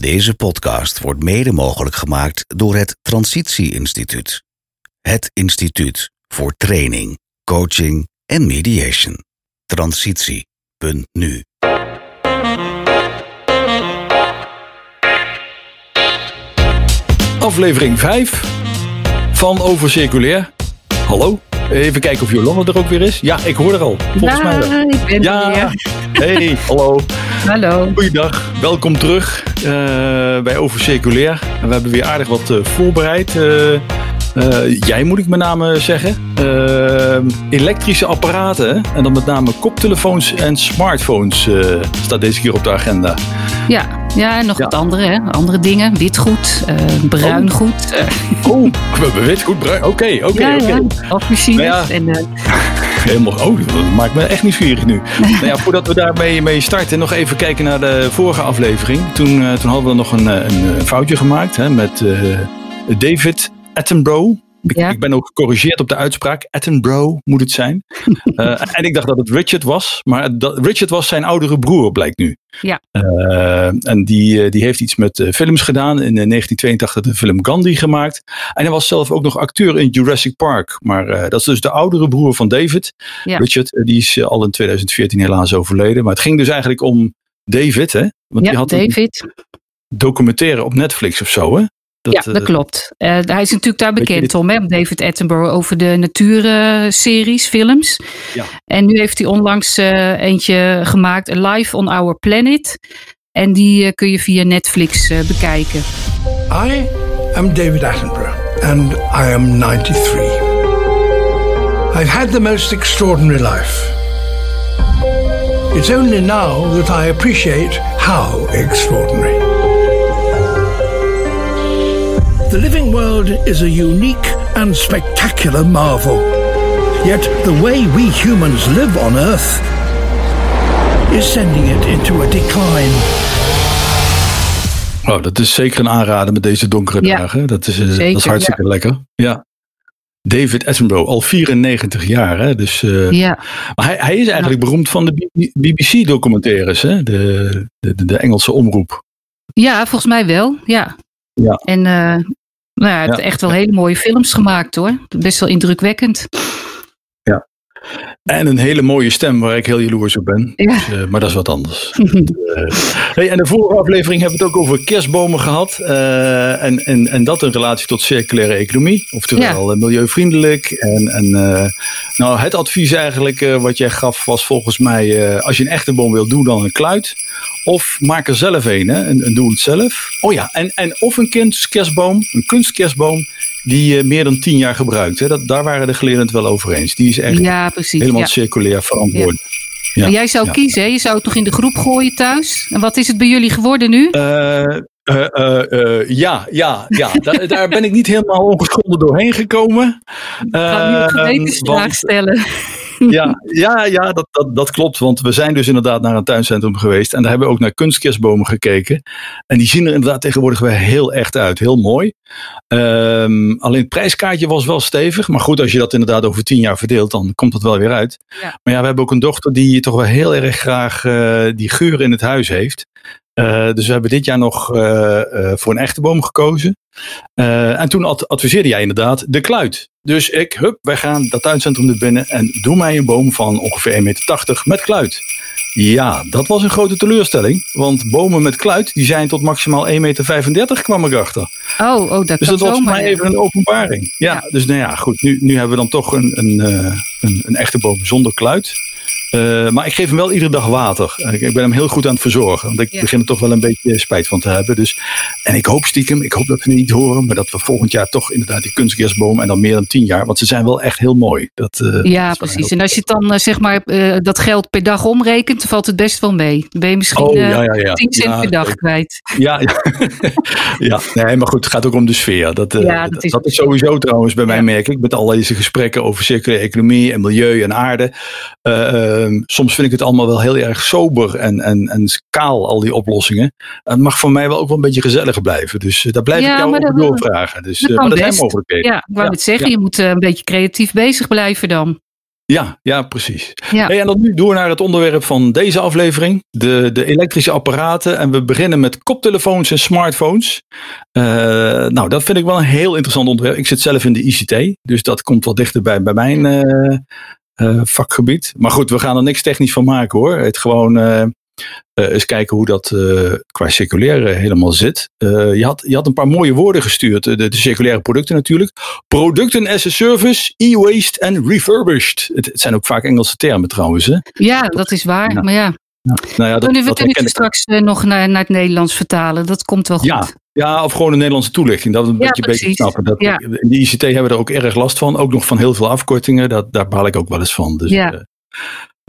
Deze podcast wordt mede mogelijk gemaakt door het Transitie Instituut. Het instituut voor training, coaching en mediation. Transitie.nu Aflevering 5 van Over Circulair. Hallo, even kijken of Jolanda er ook weer is. Ja, ik hoor er al. Volgens mij wel. Ja, ik ben Ja, er weer. hey, hallo. Hallo. Goeiedag, welkom terug eh, bij Over we hebben weer aardig wat eh, voorbereid. Eh, jij moet ik met name zeggen. Elektrische apparaten en dan met name koptelefoons en smartphones staat deze keer op de agenda. Ja, ja en nog wat andere, hè? andere dingen. Witgoed, eh bruin goed. eh, Oh, we weten goed bruin. Oké, oké, ja, oké. ja, afmachines. Nou ja. En, eh, Helemaal, oh, dat maakt me echt nieuwsgierig nu. nou ja, voordat we daarmee mee starten, nog even kijken naar de vorige aflevering. Toen, toen hadden we nog een, een, foutje gemaakt hè, met David Attenborough. Ik, Ja. ik ben ook gecorrigeerd op de uitspraak. Attenborough moet het zijn. Eh, en ik dacht dat het Richard was. Maar dat, Richard was zijn oudere broer, blijkt nu. Ja. Eh, en die, eh, die heeft iets met films gedaan. In eh, 1982 de film Gandhi gemaakt. En hij was zelf ook nog acteur in Jurassic Park. Maar dat is dus de oudere broer van David. Ja. Richard, die is al in 2014 helaas overleden. Maar het ging dus eigenlijk om David, hè? Want ja, die had een David. documentaire op Netflix of zo, hè? Ja, dat eh, klopt. Eh, hij is natuurlijk daar bekend om, hè? David Attenborough, over de natuurseries, films. Ja. En nu heeft hij onlangs eh, eentje gemaakt, Live on Our Planet. En die kun je via Netflix eh, bekijken. I am David Attenborough, and I am 93. I've had the most extraordinary life. It's only now that I appreciate how extraordinary. The living world is a unique and spectacular marvel. Yet the way we humans live on Earth is sending it into a decline. Oh, dat is zeker een aanrader met deze donkere Ja, dagen. Dat is, eh, zeker, dat is hartstikke lekker. Ja. David Attenborough, al 94 jaar. Hè? Dus, eh, Ja, maar hij, hij is eigenlijk beroemd van de BBC-documentaires, de, de, de Engelse omroep. ja volgens mij wel. Ja. Ja. En eh, nou ja, hij heeft echt wel hele mooie films gemaakt hoor. Best wel indrukwekkend. En een hele mooie stem waar ik heel jaloers op ben. Ja. Dus, eh, maar dat is wat anders. Eh, hey, en de vorige aflevering hebben we het ook over kerstbomen gehad. eh, en, en, en dat in relatie tot circulaire economie. Oftewel eh, milieuvriendelijk. En, en eh, nou, het advies eigenlijk wat jij gaf was volgens mij... eh, als je een echte boom wilt, doe dan een kluit. Of maak er zelf een, hè? En, en doe het zelf. Oh ja, en, en of een kunstkerstboom, een kunstkerstboom... die je meer dan tien jaar gebruikt. Hè? Dat, daar waren de geleerden het wel over eens. Die is echt Ja, precies. helemaal Ja. circulair verantwoord. Ja. Maar jij zou ja. kiezen, hè? je zou het toch in de groep gooien thuis? En wat is het bij jullie geworden nu? Eh, eh, eh, eh, ja, ja, ja. daar, daar ben ik niet helemaal ongeschonden doorheen gekomen. Ik ga nu een Eh, gewetensvraag stellen. ja, ja, ja dat, dat, dat klopt. Want we zijn dus inderdaad naar een tuincentrum geweest. En daar hebben we ook naar kunstkerstbomen gekeken. En die zien er inderdaad tegenwoordig weer heel echt uit. Heel mooi. Ehm, alleen het prijskaartje was wel stevig. Maar goed, als je dat inderdaad over tien jaar verdeelt, dan komt dat wel weer uit. Ja. Maar ja, we hebben ook een dochter die toch wel heel erg graag eh, die geur in het huis heeft. Eh, dus we hebben dit jaar nog eh, voor een echte boom gekozen. En toen ad- adviseerde jij inderdaad de kluit. Dus ik, hup, wij gaan dat tuincentrum er binnen en doe mij een boom van ongeveer 1,80 meter met kluit. Ja, dat was een grote teleurstelling. Want bomen met kluit, die zijn tot maximaal 1,35 meter, kwam ik achter. Oh, oh dat Dus dat was voor mij ja. even een openbaring. Ja, Ja. dus nou ja, goed. Nu, nu hebben we dan toch een, een, eh, een, een echte boom zonder kluit. Eh, maar ik geef hem wel iedere dag water. Ik, ik ben hem heel goed aan het verzorgen. Want ik Ja. begin er toch wel een beetje spijt van te hebben. Dus, en ik hoop stiekem, ik hoop dat we niet horen. Maar dat we volgend jaar toch inderdaad die kunstkerstboom. En dan meer dan tien jaar. Want ze zijn wel echt heel mooi. Dat, eh, Ja, precies. En als je het dan eh, zeg maar dat geld per dag omrekent, valt het best wel mee. Dan ben je misschien Oh, ja, ja, ja. 10 cent per dag kwijt. Ja, ja. ja, nee, maar goed, het gaat ook om de sfeer. Dat, dat dat, is- dat is sowieso trouwens bij mij merk ik. Met al deze gesprekken over circulaire economie en milieu en aarde. Eh, ehm, soms vind ik het allemaal wel heel erg sober en, en, en kaal, al die oplossingen. Het mag voor mij wel ook wel een beetje gezelliger blijven. Dus eh, daar blijf Ja, ik jou over doorvragen. Dus dat kan maar zijn best. mogelijkheden. Ja, ik wou Ja, het zeggen, ja. je moet eh, een beetje creatief bezig blijven dan. Ja, ja, precies. Ja. en dan nu door naar het onderwerp van deze aflevering. De, de elektrische apparaten. En we beginnen met koptelefoons en smartphones. Uh, nou, dat vind ik wel een heel interessant onderwerp. Ik zit zelf in de ICT. Dus dat komt wel dichterbij bij mijn uh, uh, vakgebied. Maar goed, we gaan er niks technisch van maken hoor. Het gewoon uh, eens kijken hoe dat uh, qua circulaire helemaal zit. Uh, je, had, je had een paar mooie woorden gestuurd. De, de circulaire producten natuurlijk. Producten as a service, e-waste en refurbished. Het, het, zijn ook vaak Engelse termen trouwens. Hè? Ja, dat is waar. Maar ja. Nou ja, dat, we kunnen het straks nog naar, naar het Nederlands vertalen. Dat komt wel goed. Ja, ja, of gewoon een Nederlandse toelichting. Dat we een ja, beetje beter snappen. Dat, ja. In de ICT hebben we er ook erg last van. Ook nog van heel veel afkortingen. Dat, daar baal ik ook wel eens van. Dus, ja.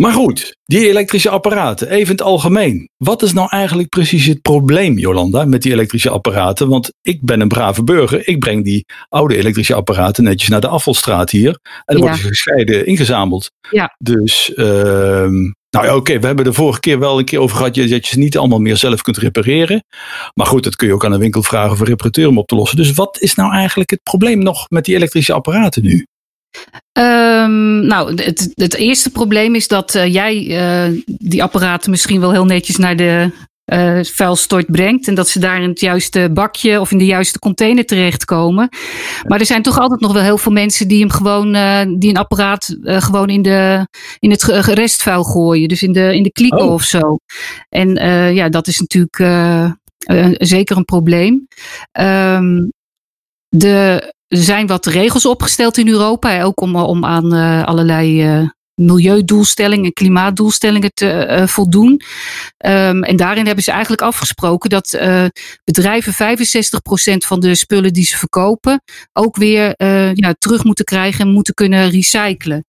Maar goed, die elektrische apparaten, even het algemeen. Wat is nou eigenlijk precies het probleem, Jolanda, met die elektrische apparaten? Want ik ben een brave burger. Ik breng die oude elektrische apparaten netjes naar de afvalstraat hier. En dan ja. worden ze gescheiden ingezameld. Ja. Dus, uh, nou ja, oké, we hebben de vorige keer wel een keer over gehad dat je ze niet allemaal meer zelf kunt repareren. Maar goed, dat kun je ook aan een winkel vragen een reparateur om op te lossen. Dus wat is nou eigenlijk het probleem nog met die elektrische apparaten nu? Um, nou, het, het, eerste probleem is dat uh, jij uh, die apparaten misschien wel heel netjes naar de uh, vuilstort brengt. En dat ze daar in het juiste bakje of in de juiste container terechtkomen. Maar er zijn toch altijd nog wel heel veel mensen die hem gewoon, die een apparaat gewoon in, de, in het restvuil gooien. Dus in de, in de klieken oh. of zo. En ja, dat is natuurlijk zeker een probleem. Um, de er zijn wat regels opgesteld in Europa, ook om, om aan uh, allerlei uh, milieudoelstellingen en klimaatdoelstellingen te uh, voldoen. Um, en daarin hebben ze eigenlijk afgesproken dat bedrijven 65% van de spullen die ze verkopen ook weer ja, terug moeten krijgen en moeten kunnen recyclen.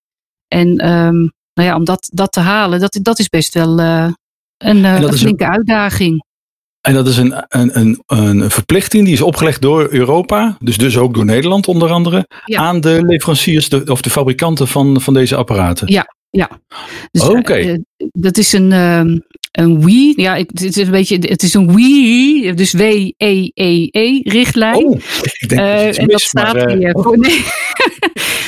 En um, nou ja, om dat, dat te halen, dat, dat is best wel een, een flinke uitdaging. En dat is een, een, een, een verplichting die is opgelegd door Europa, dus dus ook door Nederland onder andere, aan de leveranciers de, of de fabrikanten van, van deze apparaten. Ja, ja. Dus, Oké. Uh, dat is een, um, een WE, ja, het is een beetje, het is een WE, dus W-E-E-E-richtlijn. Oh, ik denk uh, en dat staat maar, uh, weer oh. voor, nee.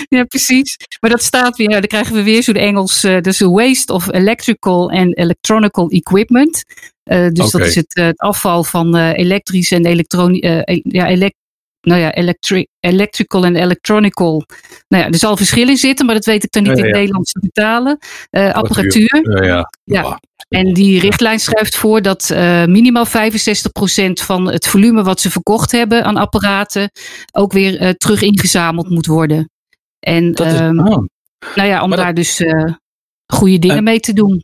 ja, precies. Maar dat staat weer, dan krijgen we weer zo'n Engels, dus waste of electrical and electronical equipment. Uh, dus okay. dat is het, uh, het afval van uh, elektrisch en elektronisch, ja, elekt nou ja, electri electrical en electronical. Nou ja, er zal verschil in zitten, maar dat weet ik dan niet ja, in het Nederlands te betalen. apparatuur. Ja, ja. En die richtlijn schrijft voor dat minimaal 65% van het volume wat ze verkocht hebben aan apparaten ook weer terug ingezameld moet worden. En dat is, um, oh. nou ja, om daar dus goede dingen mee te doen.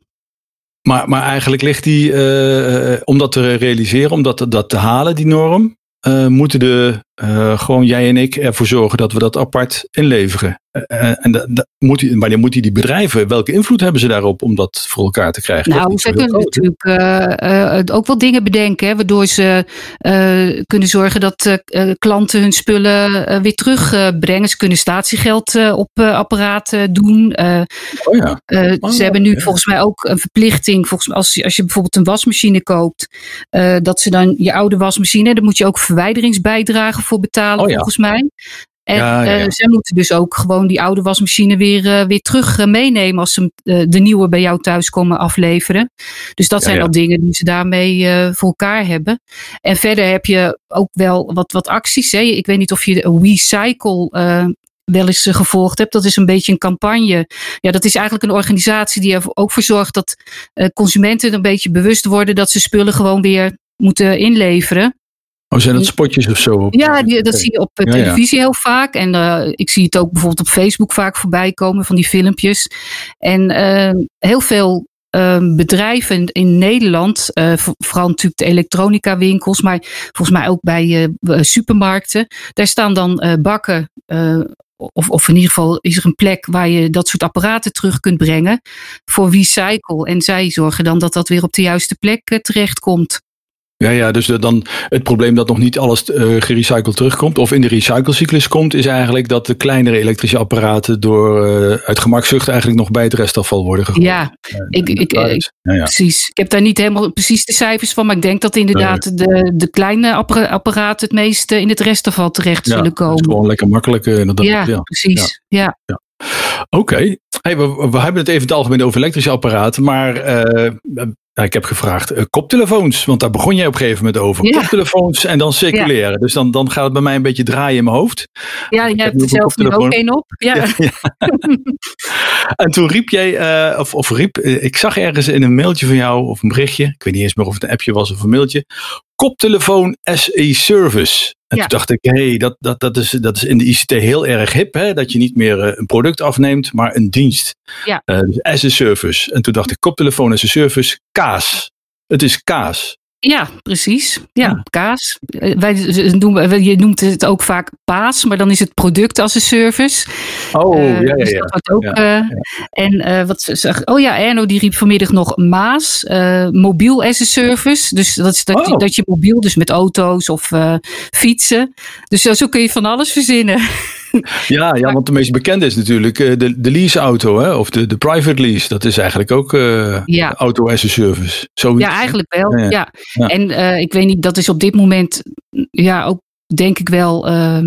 Maar, maar eigenlijk ligt die, uh, om dat te realiseren, om dat, te halen, die norm, uh, moeten de, uh, gewoon jij en ik ervoor zorgen dat we dat apart inleveren. Uh, en da, da, moet die, wanneer moeten die bedrijven, welke invloed hebben ze daarop om dat voor elkaar te krijgen? Nou, ze kunnen natuurlijk ook wel dingen bedenken, hè, waardoor ze kunnen zorgen dat klanten hun spullen weer terugbrengen. ze kunnen statiegeld op apparaten doen. Oh ja. oh, ze hebben nu ja. volgens mij ook een verplichting, volgens mij als, als je bijvoorbeeld een wasmachine koopt, dat ze dan je oude wasmachine, dan moet je ook verwijderingsbijdragen voor betalen, oh, volgens mij. En ja, ja, ja. Uh, zij moeten dus ook gewoon die oude wasmachine weer, uh, weer terug uh, meenemen als ze de nieuwe bij jou thuis komen afleveren. Dus dat zijn al dingen die ze daarmee voor elkaar hebben. En verder heb je ook wel wat, wat acties. Hè. Ik weet niet of je WeCycle wel eens gevolgd hebt. Dat is een beetje een campagne. Ja, dat is eigenlijk een organisatie die er ook voor zorgt dat consumenten een beetje bewust worden dat ze spullen gewoon weer moeten inleveren. Oh, zijn dat spotjes of zo? Ja, die, dat zie je op uh, televisie ja, ja. heel vaak. En uh, ik zie het ook bijvoorbeeld op Facebook vaak voorbij komen van die filmpjes. En uh, heel veel bedrijven in Nederland, vooral natuurlijk de elektronica winkels, maar volgens mij ook bij supermarkten, daar staan dan bakken of, of in ieder geval is er een plek waar je dat soort apparaten terug kunt brengen voor recycle. En zij zorgen dan dat dat weer op de juiste plek uh, terechtkomt. Ja, ja, dus dan het probleem dat nog niet alles uh, gerecycled terugkomt of in de recyclecyclus komt, is eigenlijk dat de kleinere elektrische apparaten door uh, uit gemakzucht eigenlijk nog bij het restafval worden gegooid. Ja, ik, ik, ik ja, ja. precies. Ik heb daar niet helemaal precies de cijfers van, maar ik denk dat inderdaad de, de kleine apparaten het meeste in het restafval terecht zullen komen. Dat is gewoon lekker makkelijk inderdaad. Ja, precies. Ja. Oké. Hey, we, we, hebben het even het algemeen over elektrische apparaten, maar uh, ik heb gevraagd uh, koptelefoons, want daar begon jij op een gegeven moment over. Ja. Koptelefoons en dan circuleren. Ja. Dus dan, dan gaat het bij mij een beetje draaien in mijn hoofd. Ja, je hebt er zelf nu ook één op. Ja. ja en toen riep jij, uh, of, of riep, ik zag ergens in een mailtje van jou, of een berichtje, ik weet niet eens meer of het een appje was of een mailtje, koptelefoon SE Service. En toen dacht ik, hé, hey, dat, dat, dat, is, dat is in de ICT heel erg hip, hè? dat je niet meer uh, een product afneemt, maar een dienst. Ja. Uh, dus as a service. En toen dacht ik, koptelefoon as a service, kaas. Het is kaas. Ja, precies. Ja, ja. kaas. Wij noemen, je noemt het ook vaak paas, maar dan is het product als een service. Oh, uh, ja, ja, dus ja. Dat ook, ja, ja. En wat zeg, oh ja, Erno die riep vanmiddag nog Maas, mobiel as a service. Dus dat is dat, oh. dat je mobiel, dus met auto's of fietsen. Dus zo kun je van alles verzinnen. Ja, ja, want de meest bekende is natuurlijk de, de leaseauto, hè? of de, de private lease. Dat is eigenlijk ook uh, ja. auto as a service. Zoiets. Ja, eigenlijk wel. Ja, ja. ja. En uh, ik weet niet, dat is op dit moment, ja, ook denk ik wel. Uh,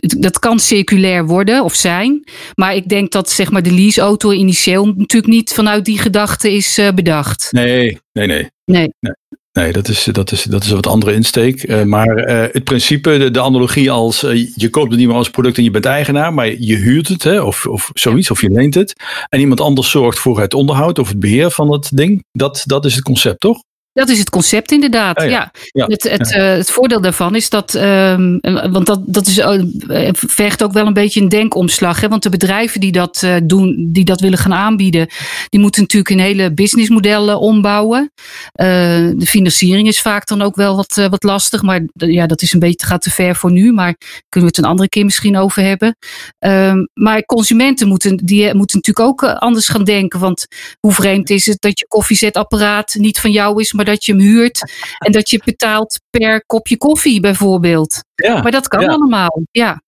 dat kan circulair worden of zijn. Maar ik denk dat zeg maar, de leaseauto initieel natuurlijk niet vanuit die gedachte is bedacht. Nee, nee, nee. Nee. nee. Nee, dat is, dat is, dat is een wat andere insteek. Uh, maar uh, het principe, de, de analogie als uh, je koopt het niet meer als product en je bent eigenaar, maar je huurt het hè, of, of zoiets, of je leent het. En iemand anders zorgt voor het onderhoud of het beheer van het ding. Dat, dat is het concept, toch? Dat is het concept inderdaad. Ja, ja. ja. Het, het, ja. Uh, het voordeel daarvan is dat, um, want dat, dat is, uh, vergt ook wel een beetje een denkomslag. Hè? Want de bedrijven die dat uh, doen, die dat willen gaan aanbieden, die moeten natuurlijk een hele businessmodel ombouwen. de financiering is vaak dan ook wel wat, wat lastig, maar ja, dat is een beetje, gaat te ver voor nu. Maar kunnen we het een andere keer misschien over hebben. Um, maar consumenten moeten, die moeten natuurlijk ook anders gaan denken. Want hoe vreemd is het dat je koffiezetapparaat niet van jou is, maar dat je hem huurt en dat je betaalt per kopje koffie bijvoorbeeld. Ja, maar dat kan ja. allemaal, ja.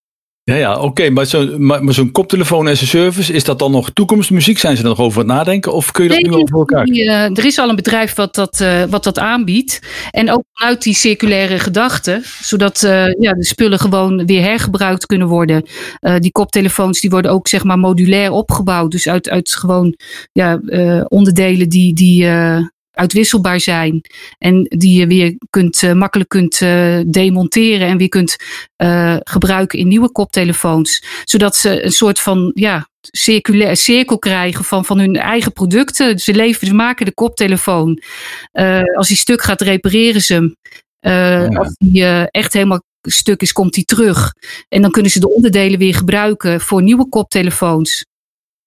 Ja, ja oké, okay. maar zo'n maar, maar zo'n koptelefoon as a service, is dat dan nog toekomstmuziek? Zijn ze er nog over het nadenken of kun je dat nee, nu al voor elkaar? Die, uh, er is al een bedrijf wat dat, uh, wat dat aanbiedt. En ook vanuit die circulaire gedachte, zodat uh, ja, de spullen gewoon weer hergebruikt kunnen worden. die koptelefoons die worden ook zeg maar modulair opgebouwd. Dus uit, uit gewoon ja, onderdelen die, die uitwisselbaar zijn. En die je weer kunt, uh, makkelijk kunt uh, demonteren en weer kunt uh, gebruiken in nieuwe koptelefoons. Zodat ze een soort van ja, circulair cirkel krijgen van, van hun eigen producten. Ze, leven, ze maken de koptelefoon. als die stuk gaat, repareren ze hem. Ja. Als die echt helemaal stuk is, komt die terug. En dan kunnen ze de onderdelen weer gebruiken voor nieuwe koptelefoons.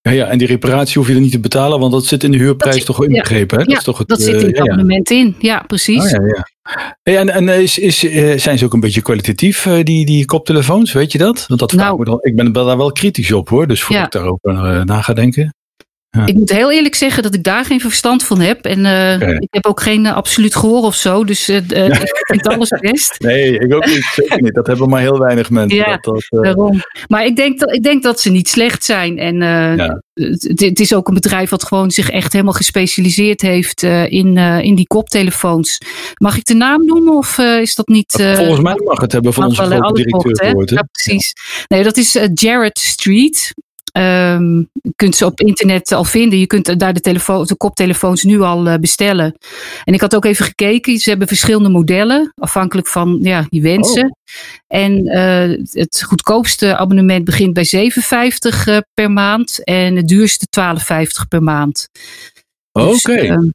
Ja, ja, en die reparatie hoef je er niet te betalen, want dat zit in de huurprijs zit, toch inbegrepen? Ja, hè? Dat, is toch het, dat zit in het abonnement in, ja, precies. Oh, ja, ja. Hey, en en is, is, uh, zijn ze ook een beetje kwalitatief, uh, die, die koptelefoons, weet je dat? Want dat nou, me dan, ik ben daar wel kritisch op hoor, dus voordat ik daarover na ga denken. Ja. Ik moet heel eerlijk zeggen dat ik daar geen verstand van heb. En uh, okay. ik heb ook geen uh, absoluut gehoor of zo. Dus uh, ik vind alles best. Nee, ik ook niet. Zeker niet. Dat hebben maar heel weinig mensen. Ja, dat, dat, daarom. Maar ik denk, dat, ik denk dat ze niet slecht zijn. En ja. het, het, is ook een bedrijf wat gewoon zich echt helemaal gespecialiseerd heeft in, in die koptelefoons. Mag ik de naam noemen of is dat niet... Volgens mij mag het hebben van onze grote directeur gehoord. Ja, precies. Nee, dat is Jared Street. Um, je kunt ze op internet al vinden. Je kunt daar de, telefoon, de koptelefoons nu al uh, bestellen. En ik had ook even gekeken. Ze hebben verschillende modellen, afhankelijk van ja, je wensen. Oh. En uh, het goedkoopste abonnement begint bij 7,50 uh, per maand. En het duurste 12,50 per maand. Oké. Dus, okay. uh,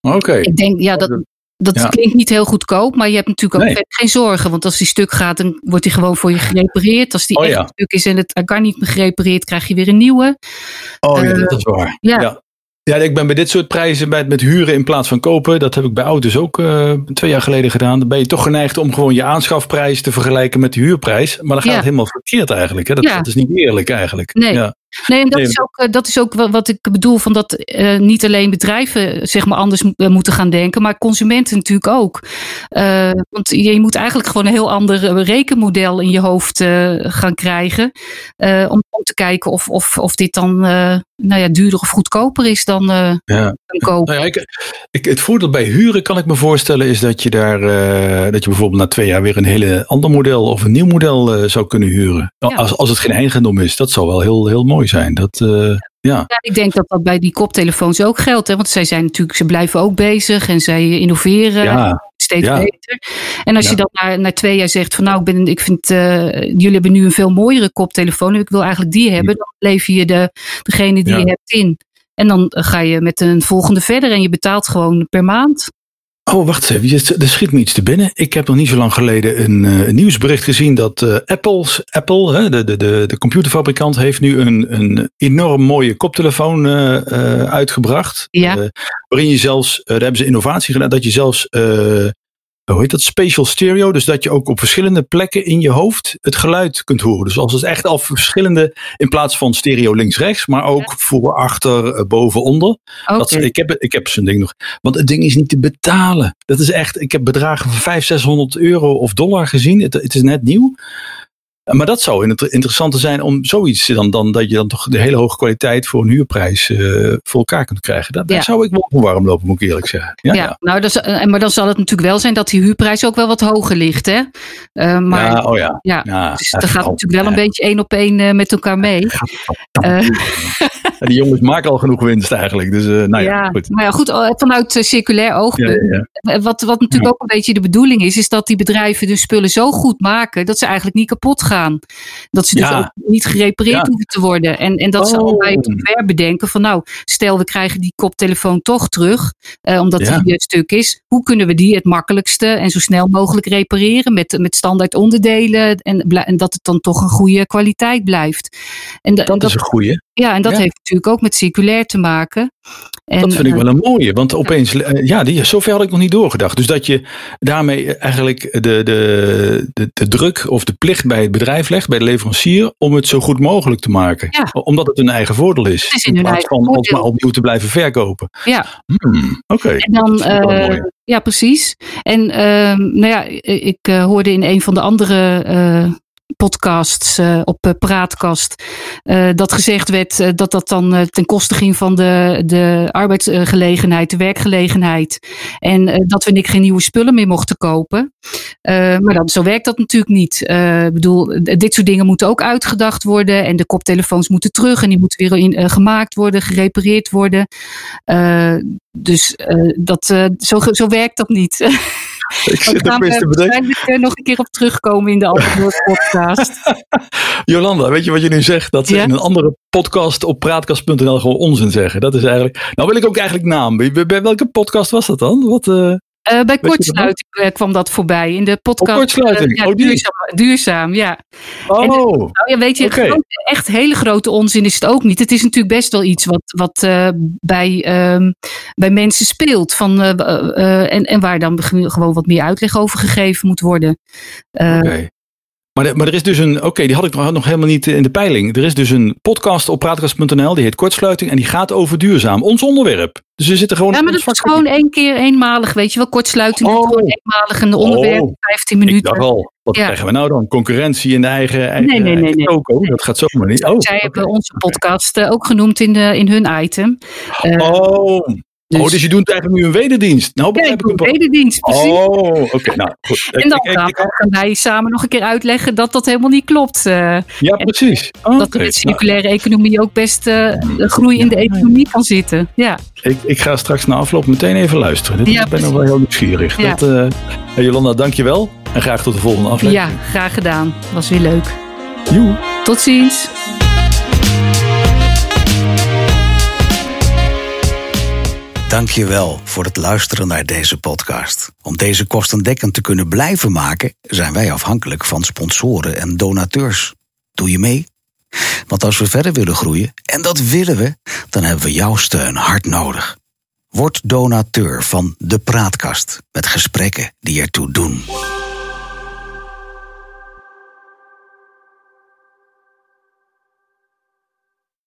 Oké. Okay. Ik denk, ja, dat, dat ja. klinkt niet heel goedkoop, maar je hebt natuurlijk ook nee. geen zorgen. Want als die stuk gaat, dan wordt die gewoon voor je gerepareerd. Als die oh, echt ja. stuk is en het kan niet meer gerepareerd, krijg je weer een nieuwe. Oh uh, ja, dat is waar. Ja. ja. Ja, ik ben bij dit soort prijzen bij, met huren in plaats van kopen. Dat heb ik bij auto's ook uh, twee jaar geleden gedaan. Dan ben je toch geneigd om gewoon je aanschafprijs te vergelijken met de huurprijs. Maar dan gaat het helemaal verkeerd eigenlijk. Hè? Dat, is niet eerlijk eigenlijk. Nee. Ja. Nee, en dat, nee. Is ook, dat is ook wat ik bedoel van dat uh, niet alleen bedrijven zeg maar anders moeten gaan denken, maar consumenten natuurlijk ook. Uh, want je moet eigenlijk gewoon een heel ander rekenmodel in je hoofd uh, gaan krijgen. om, om te kijken of, of, of dit dan nou ja, duurder of goedkoper is dan, ja. Kopen. Nou ja, ik, ik, het voordeel bij huren kan ik me voorstellen is dat je daar uh, dat je bijvoorbeeld na twee jaar weer een hele ander model of een nieuw model uh, zou kunnen huren. Ja. Als, als het geen eigendom is, dat zou wel heel, heel mooi zijn. Dat, uh, ja. ja. ik denk dat dat bij die koptelefoons ook geldt. Hè? Want zij zijn natuurlijk, ze blijven ook bezig en zij innoveren. Ja. Steeds beter. En als je dan na, na twee jaar zegt van nou, ik, ben, ik vind, jullie hebben nu een veel mooiere koptelefoon. Ik wil eigenlijk die hebben. Dan lever je de, degene die je hebt in. En dan ga je met een volgende verder en je betaalt gewoon per maand. Oh, wacht even. Er schiet me iets te binnen. Ik heb nog niet zo lang geleden een, een nieuwsbericht gezien dat uh, Apple's, Apple, hè, de, de, de, de computerfabrikant, heeft nu een, een enorm mooie koptelefoon uh, uitgebracht. Ja. waarin je zelfs, daar hebben ze innovatie gedaan, dat je zelfs hoe heet dat, spatial stereo. Dus dat je ook op verschillende plekken in je hoofd het geluid kunt horen. Dus als het echt al verschillende, in plaats van stereo links-rechts, maar ook ja. voor, achter, boven, onder. Okay. Dat, ik heb, ik heb zo'n ding nog. Want het ding is niet te betalen. Dat is echt, ik heb bedragen van 500, 600 euro of dollar gezien. Het, het is net nieuw. Maar dat zou interessant zijn om zoiets dan, dan dat je dan toch de hele hoge kwaliteit voor een huurprijs uh, voor elkaar kunt krijgen. Daar, zou ik wel voor warm lopen, moet ik eerlijk zeggen. Ja, ja, ja. Nou, is, maar dan zal het natuurlijk wel zijn dat die huurprijs ook wel wat hoger ligt, hè? Uh, maar, ja, oh ja. Ja, dus dat gaat natuurlijk wel een beetje één op één uh, met elkaar mee. die jongens maken al genoeg winst eigenlijk. Dus, nou ja, goed. Maar ja, goed, vanuit circulair oogpunt. Wat, wat natuurlijk ook een beetje de bedoeling is, is dat die bedrijven de spullen zo goed maken dat ze eigenlijk niet kapot gaan gaan. Dat ze dus Ja. ook niet gerepareerd Ja. hoeven te worden. En, en dat ze al bij het Oh. ontwerp bedenken van nou, stel we krijgen die koptelefoon toch terug, eh, omdat Ja. die het stuk is. Hoe kunnen we die het makkelijkste en zo snel mogelijk repareren met, met standaard onderdelen en, en dat het dan toch een goede kwaliteit blijft. En, da- en Dat is een goeie. Ja, en dat ja. heeft natuurlijk ook met circulair te maken. En, Dat vind ik eh, wel een mooie, want opeens, eh, ja, die, zover had ik nog niet doorgedacht. Dus dat je daarmee eigenlijk de, de, de, de druk of de plicht bij het bedrijf legt, bij de leverancier, om het zo goed mogelijk te maken. Ja. Omdat het hun eigen voordeel is. Het is in plaats van ons voordeel. maar opnieuw te blijven verkopen. ja, Hmm, Oké. En dan, eh, ja, precies. En ehm, nou ja, ik hoorde in een van de andere podcasts eh, op eh, Praatkast eh, dat gezegd werd dat dat dan ten koste ging van de, de arbeidsgelegenheid, de werkgelegenheid. En dat we niks geen nieuwe spullen meer mochten kopen. Maar dan, zo werkt dat natuurlijk niet. Ik bedoel, dit soort dingen moeten ook uitgedacht worden. En de koptelefoons moeten terug en die moeten weer in, gemaakt worden, gerepareerd worden. Dus dat, zo, zo werkt dat niet. Ik zit gaan opeens te bedenken. nog een keer op terugkomen in de andere podcast. Jolanda, weet je wat je nu zegt? Dat ze Ja? in een andere podcast op praatkast.nl gewoon onzin zeggen. Dat is eigenlijk. Nou wil ik ook eigenlijk naam. Bij welke podcast was dat dan? Wat, eh, Eh, bij kortsluiting eh, kwam dat voorbij in de podcast. kortsluiting? eh, ja, Oh, duurzaam, duurzaam, ja. oh, Nou ja, weet je, groot- echt hele grote onzin is het ook niet. Het is natuurlijk best wel iets wat, wat bij, ehm, bij mensen speelt. Van, en, en waar dan gewoon wat meer uitleg over gegeven moet worden. Oké. Maar, maar er is dus een, oké, die had ik nog nog helemaal niet in de peiling. Er is dus een podcast op praatkast.nl, die heet Kortsluiting en die gaat over duurzaam. Ons onderwerp. Dus we zitten gewoon Ja, in maar dat is gewoon één keer eenmalig, weet je wel. Kortsluiting Oh. gewoon eenmalig een onderwerp, Oh. 15 Ik minuten. al, wat Ja. krijgen we nou dan? Concurrentie in de eigen, eigen, Nee, nee, nee, eigen toko? Dat gaat zomaar niet. Oh, Zij hebben onze podcast eh, ook genoemd in, de, in hun item. Eh, Oh. oh, dus je doet eigenlijk nu een wederdienst. Nou ja, ik doe pas. wederdienst, precies. Oh, oké. nou, goed. en dan Ik- ik- gaan, ik- gaan wij samen nog een keer uitleggen dat dat helemaal niet klopt. eh, ja, precies. dat er met nou, circulaire economie ook best een groei in de economie kan zitten. Ja, ik, ik ga straks na afloop meteen even luisteren. Dit, Ja, ik ben nog wel heel nieuwsgierig. Ja. Dat, hey, Jolanda, dankjewel. En graag tot de volgende aflevering. ja, graag gedaan. Was weer leuk. Joe. Tot ziens. Dankjewel voor het luisteren naar deze podcast. Om deze kostendekkend te kunnen blijven maken, zijn wij afhankelijk van sponsoren en donateurs. Doe je mee? Want als we verder willen groeien, en dat willen we, dan hebben we jouw steun hard nodig. Word donateur van De Praatkast met gesprekken die ertoe doen.